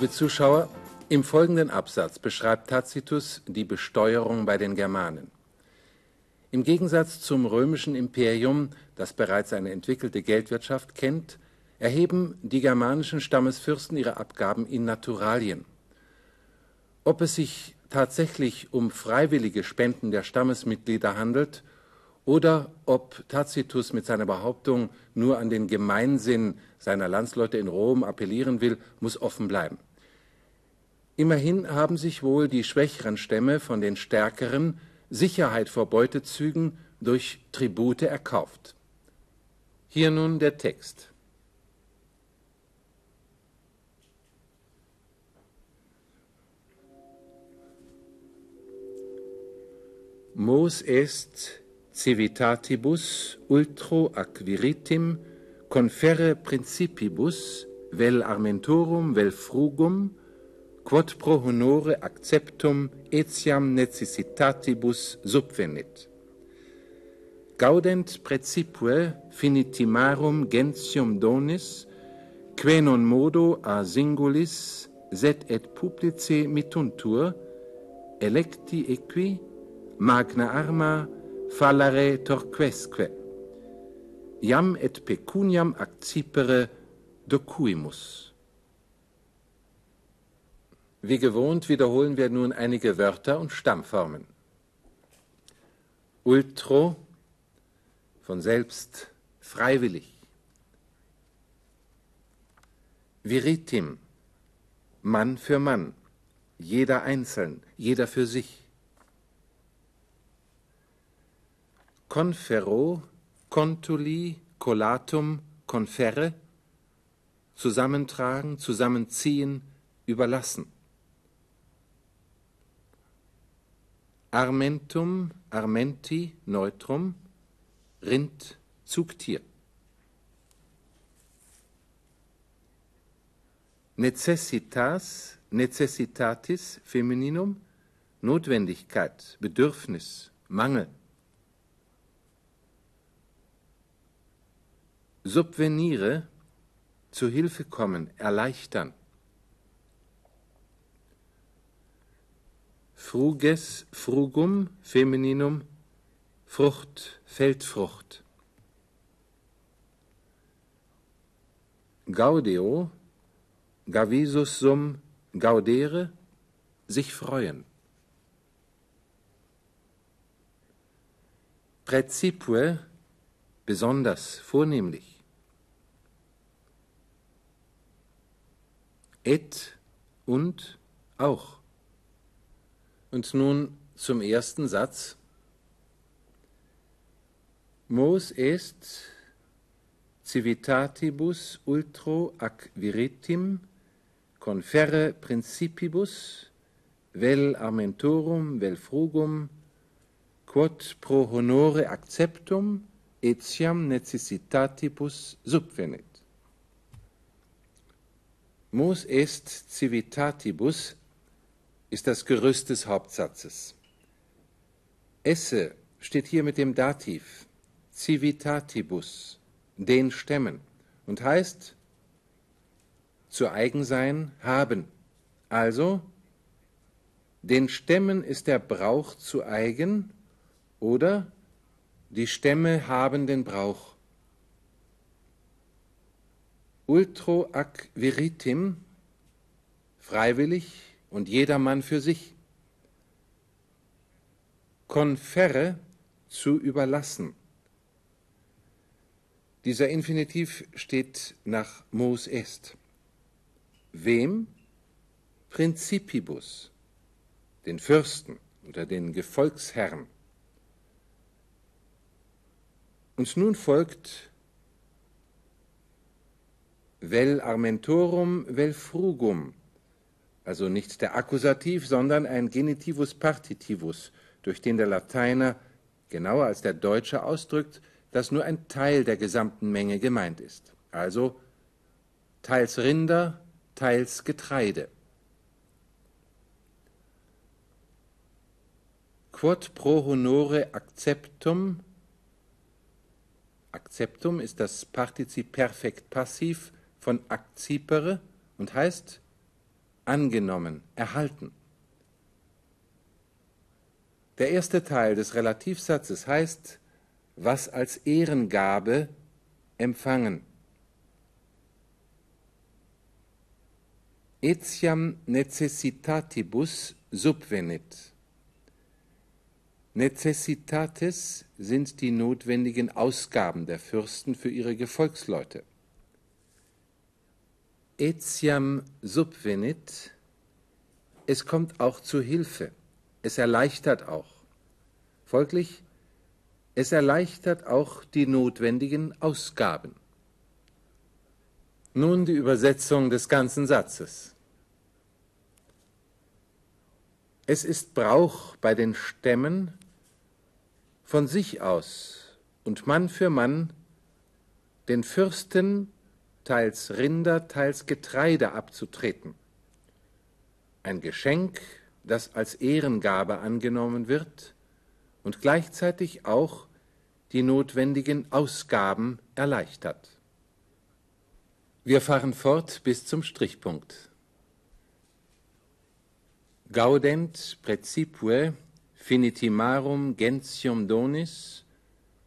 Liebe Zuschauer, im folgenden Absatz beschreibt Tacitus die Besteuerung bei den Germanen. Im Gegensatz zum römischen Imperium, das bereits eine entwickelte Geldwirtschaft kennt, erheben die germanischen Stammesfürsten ihre Abgaben in Naturalien. Ob es sich tatsächlich um freiwillige Spenden der Stammesmitglieder handelt oder ob Tacitus mit seiner Behauptung nur an den Gemeinsinn seiner Landsleute in Rom appellieren will, muss offen bleiben. Immerhin haben sich wohl die schwächeren Stämme von den stärkeren Sicherheit vor Beutezügen durch Tribute erkauft. Hier nun der Text. Mos est civitatibus ultro acquiritim conferre principibus vel armentorum vel frugum quod pro honore acceptum etiam necessitatibus subvenit. Gaudent precipue finitimarum gentium donis, quae non modo a singulis, sed et publice mituntur, electi equi, magna arma fallare torquesque. Iam et pecuniam accipere docuimus. Wie gewohnt wiederholen wir nun einige Wörter und Stammformen. Ultro, von selbst freiwillig. Viritim, Mann für Mann, jeder einzeln, jeder für sich. confero, contuli, collatum, conferre, zusammentragen, zusammenziehen, überlassen. Armentum, armenti, neutrum, Rind, Zugtier. Necessitas, necessitatis, Femininum, Notwendigkeit, Bedürfnis, Mangel. subveniere, zu Hilfe kommen, erleichtern. Fruges, frugum, Femininum, Frucht, Feldfrucht. Gaudeo, gavisus sum, gaudere, sich freuen. Precipue, besonders, vornehmlich. et und auch. Und nun zum ersten Satz. Mos est civitatibus ultro ac viritim conferre principibus vel armentorum vel frugum quod pro honore acceptum etiam necessitatibus subvenit. Mos est civitatibus ist das Gerüst des Hauptsatzes. Esse steht hier mit dem Dativ, civitatibus, den Stämmen, und heißt zu eigen sein, haben. Also, den Stämmen ist der Brauch zu eigen oder die Stämme haben den Brauch ultro ac viritim, freiwillig und jedermann für sich. Conferre, zu überlassen. Dieser Infinitiv steht nach Mos est. Wem? Principibus, den Fürsten oder den Gefolgsherren. Und nun folgt vel armentorum vel frugum, also nicht der Akkusativ, sondern ein Genitivus partitivus, durch den der Lateiner genauer als der Deutsche ausdrückt, dass nur ein Teil der gesamten Menge gemeint ist, also teils Rinder, teils Getreide. Quod pro honore acceptum Acceptum ist das Partizip perfekt passiv von akzipere und heißt angenommen, erhalten. Der erste Teil des Relativsatzes heißt, was als Ehrengabe empfangen. Etiam necessitatibus subvenit. Necessitates sind die notwendigen Ausgaben der Fürsten für ihre Gefolgsleute. Etiam subvenit, es kommt auch zu Hilfe, es erleichtert auch. Folglich, es erleichtert auch die notwendigen Ausgaben. Nun die Übersetzung des ganzen Satzes. Es ist Brauch bei den Stämmen, von sich aus und Mann für Mann den Fürsten teils Rinder, teils Getreide abzutreten. Ein Geschenk, das als Ehrengabe angenommen wird und gleichzeitig auch die notwendigen Ausgaben erleichtert. Wir fahren fort bis zum Strichpunkt. Gaudent precipue finitimarum gentium donis,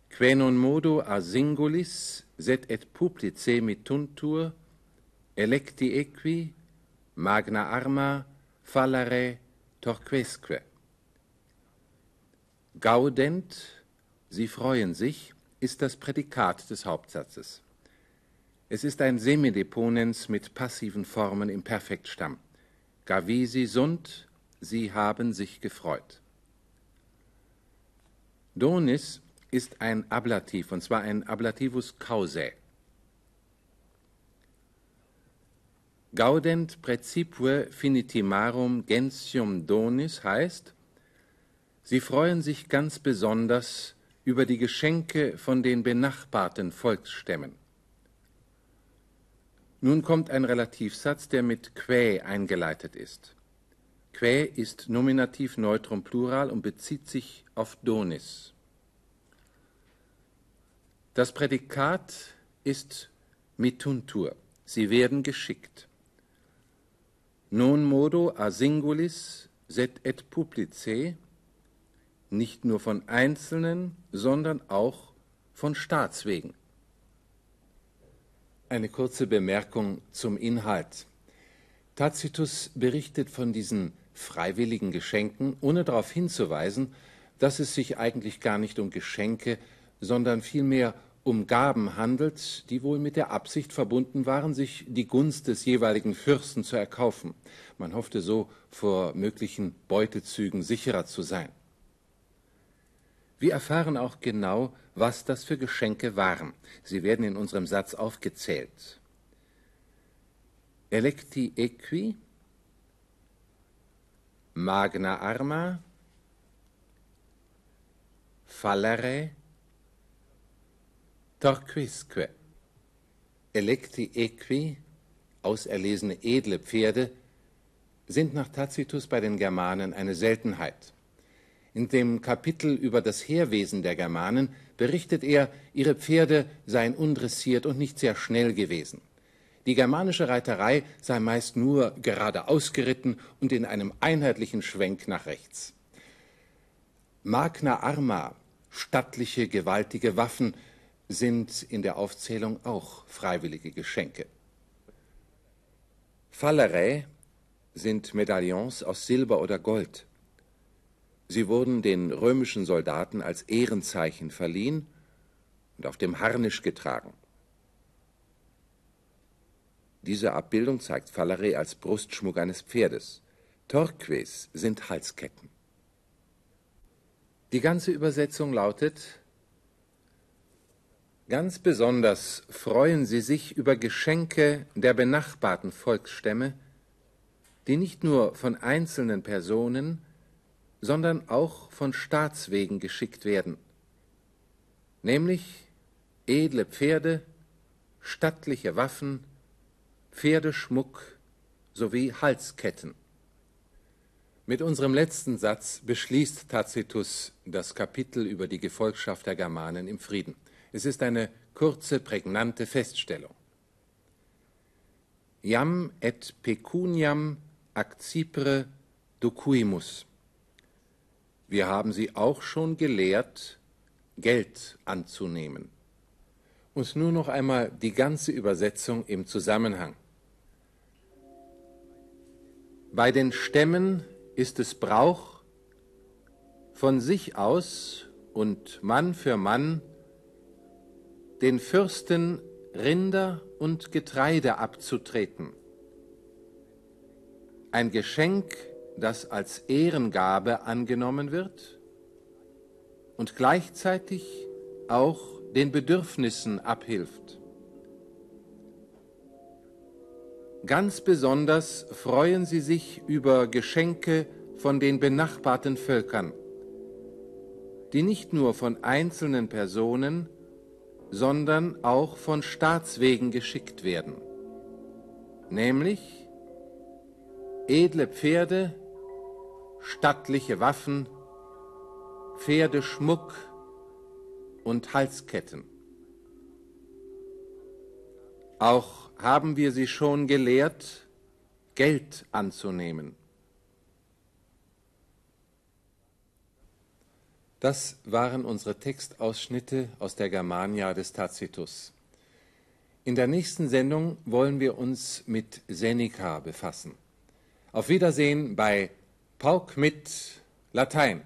que non modo a singulis, sed et publice mittuntur, electi equi, magna arma, fallare, torquesque. Gaudent, sie freuen sich, ist das Prädikat des Hauptsatzes. Es ist ein Semideponens mit passiven Formen im Perfektstamm. Gavisi sunt, sie haben sich gefreut. Donis ist ein Ablativ, und zwar ein Ablativus causae. Gaudent precipue finitimarum gentium donis heißt, sie freuen sich ganz besonders über die Geschenke von den benachbarten Volksstämmen. Nun kommt ein Relativsatz, der mit quae eingeleitet ist. Quae ist Nominativ Neutrum Plural und bezieht sich auf Donis. Das Prädikat ist mituntur. Sie werden geschickt. Non modo a singulis sed et publice, nicht nur von Einzelnen, sondern auch von Staatswegen. Eine kurze Bemerkung zum Inhalt. Tacitus berichtet von diesen freiwilligen Geschenken, ohne darauf hinzuweisen, dass es sich eigentlich gar nicht um Geschenke, sondern vielmehr um Gaben handelt, die wohl mit der Absicht verbunden waren, sich die Gunst des jeweiligen Fürsten zu erkaufen. Man hoffte so, vor möglichen Beutezügen sicherer zu sein. Wir erfahren auch genau, was das für Geschenke waren. Sie werden in unserem Satz aufgezählt. Electi equi, magna arma, fallere, torquisque, electi equi, auserlesene edle Pferde, sind nach Tacitus bei den Germanen eine Seltenheit. In dem Kapitel über das Heerwesen der Germanen berichtet er, ihre Pferde seien undressiert und nicht sehr schnell gewesen. Die germanische Reiterei sei meist nur geradeaus geritten und in einem einheitlichen Schwenk nach rechts. Magna Arma, stattliche, gewaltige Waffen, sind in der Aufzählung auch freiwillige Geschenke. Fallerä sind Medaillons aus Silber oder Gold. Sie wurden den römischen Soldaten als Ehrenzeichen verliehen und auf dem Harnisch getragen. Diese Abbildung zeigt Falleré als Brustschmuck eines Pferdes. Torques sind Halsketten. Die ganze Übersetzung lautet Ganz besonders freuen sie sich über Geschenke der benachbarten Volksstämme, die nicht nur von einzelnen Personen, sondern auch von Staatswegen geschickt werden, nämlich edle Pferde, stattliche Waffen, Pferdeschmuck sowie Halsketten. Mit unserem letzten Satz beschließt Tacitus das Kapitel über die Gefolgschaft der Germanen im Frieden. Es ist eine kurze, prägnante Feststellung. Jam et pecuniam accipere docuimus. Wir haben sie auch schon gelehrt, Geld anzunehmen. Und nur noch einmal die ganze Übersetzung im Zusammenhang. Bei den Stämmen ist es Brauch, von sich aus und Mann für Mann den Fürsten Rinder und Getreide abzutreten. Ein Geschenk, das als Ehrengabe angenommen wird und gleichzeitig auch den Bedürfnissen abhilft. Ganz besonders freuen sie sich über Geschenke von den benachbarten Völkern, die nicht nur von einzelnen Personen, sondern auch von Staatswegen geschickt werden, nämlich edle Pferde, stattliche Waffen, Pferdeschmuck und Halsketten. Auch haben wir sie schon gelehrt, Geld anzunehmen. Das waren unsere Textausschnitte aus der Germania des Tacitus. In der nächsten Sendung wollen wir uns mit Seneca befassen. Auf Wiedersehen bei Pauk mit Latein.